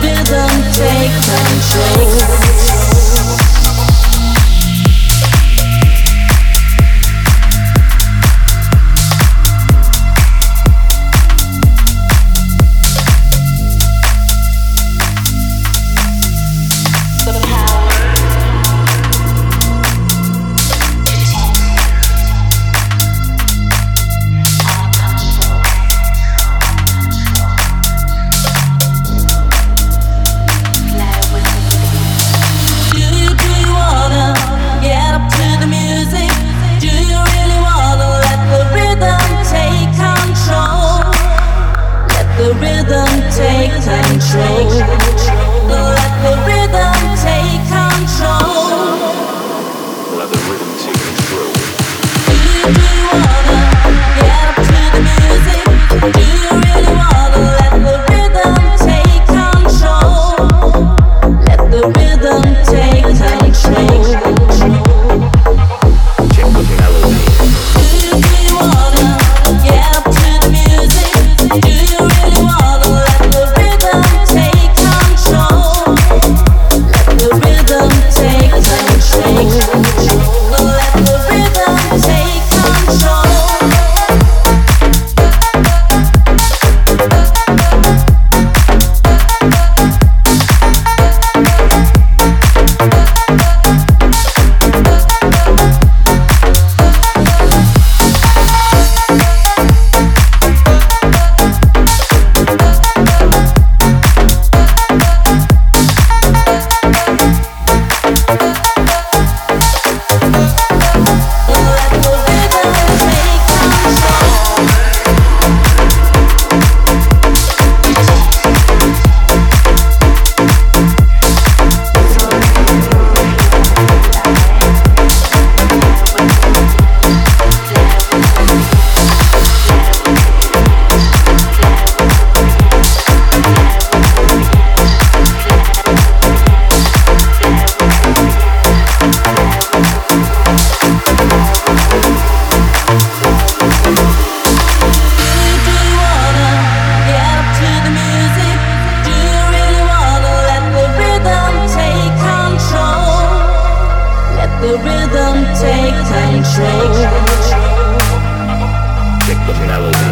rhythm, take control. rhythm take control. Take the melody.